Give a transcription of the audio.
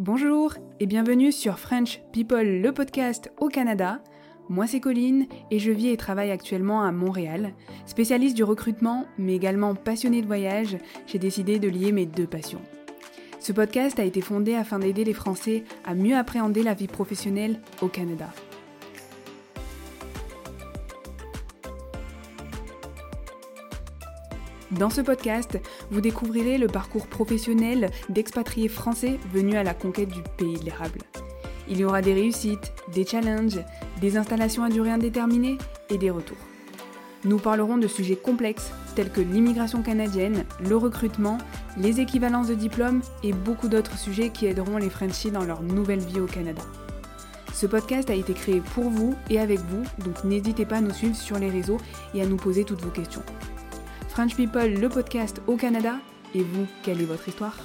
Bonjour et bienvenue sur French People, le podcast au Canada. Moi c'est Colline et je vis et travaille actuellement à Montréal. Spécialiste du recrutement mais également passionnée de voyage, j'ai décidé de lier mes deux passions. Ce podcast a été fondé afin d'aider les Français à mieux appréhender la vie professionnelle au Canada. Dans ce podcast, vous découvrirez le parcours professionnel d'expatriés français venus à la conquête du pays de l'érable. Il y aura des réussites, des challenges, des installations à durée indéterminée et des retours. Nous parlerons de sujets complexes tels que l'immigration canadienne, le recrutement, les équivalences de diplômes et beaucoup d'autres sujets qui aideront les Frenchies dans leur nouvelle vie au Canada. Ce podcast a été créé pour vous et avec vous, donc n'hésitez pas à nous suivre sur les réseaux et à nous poser toutes vos questions. French People, le podcast au Canada. Et vous, quelle est votre histoire?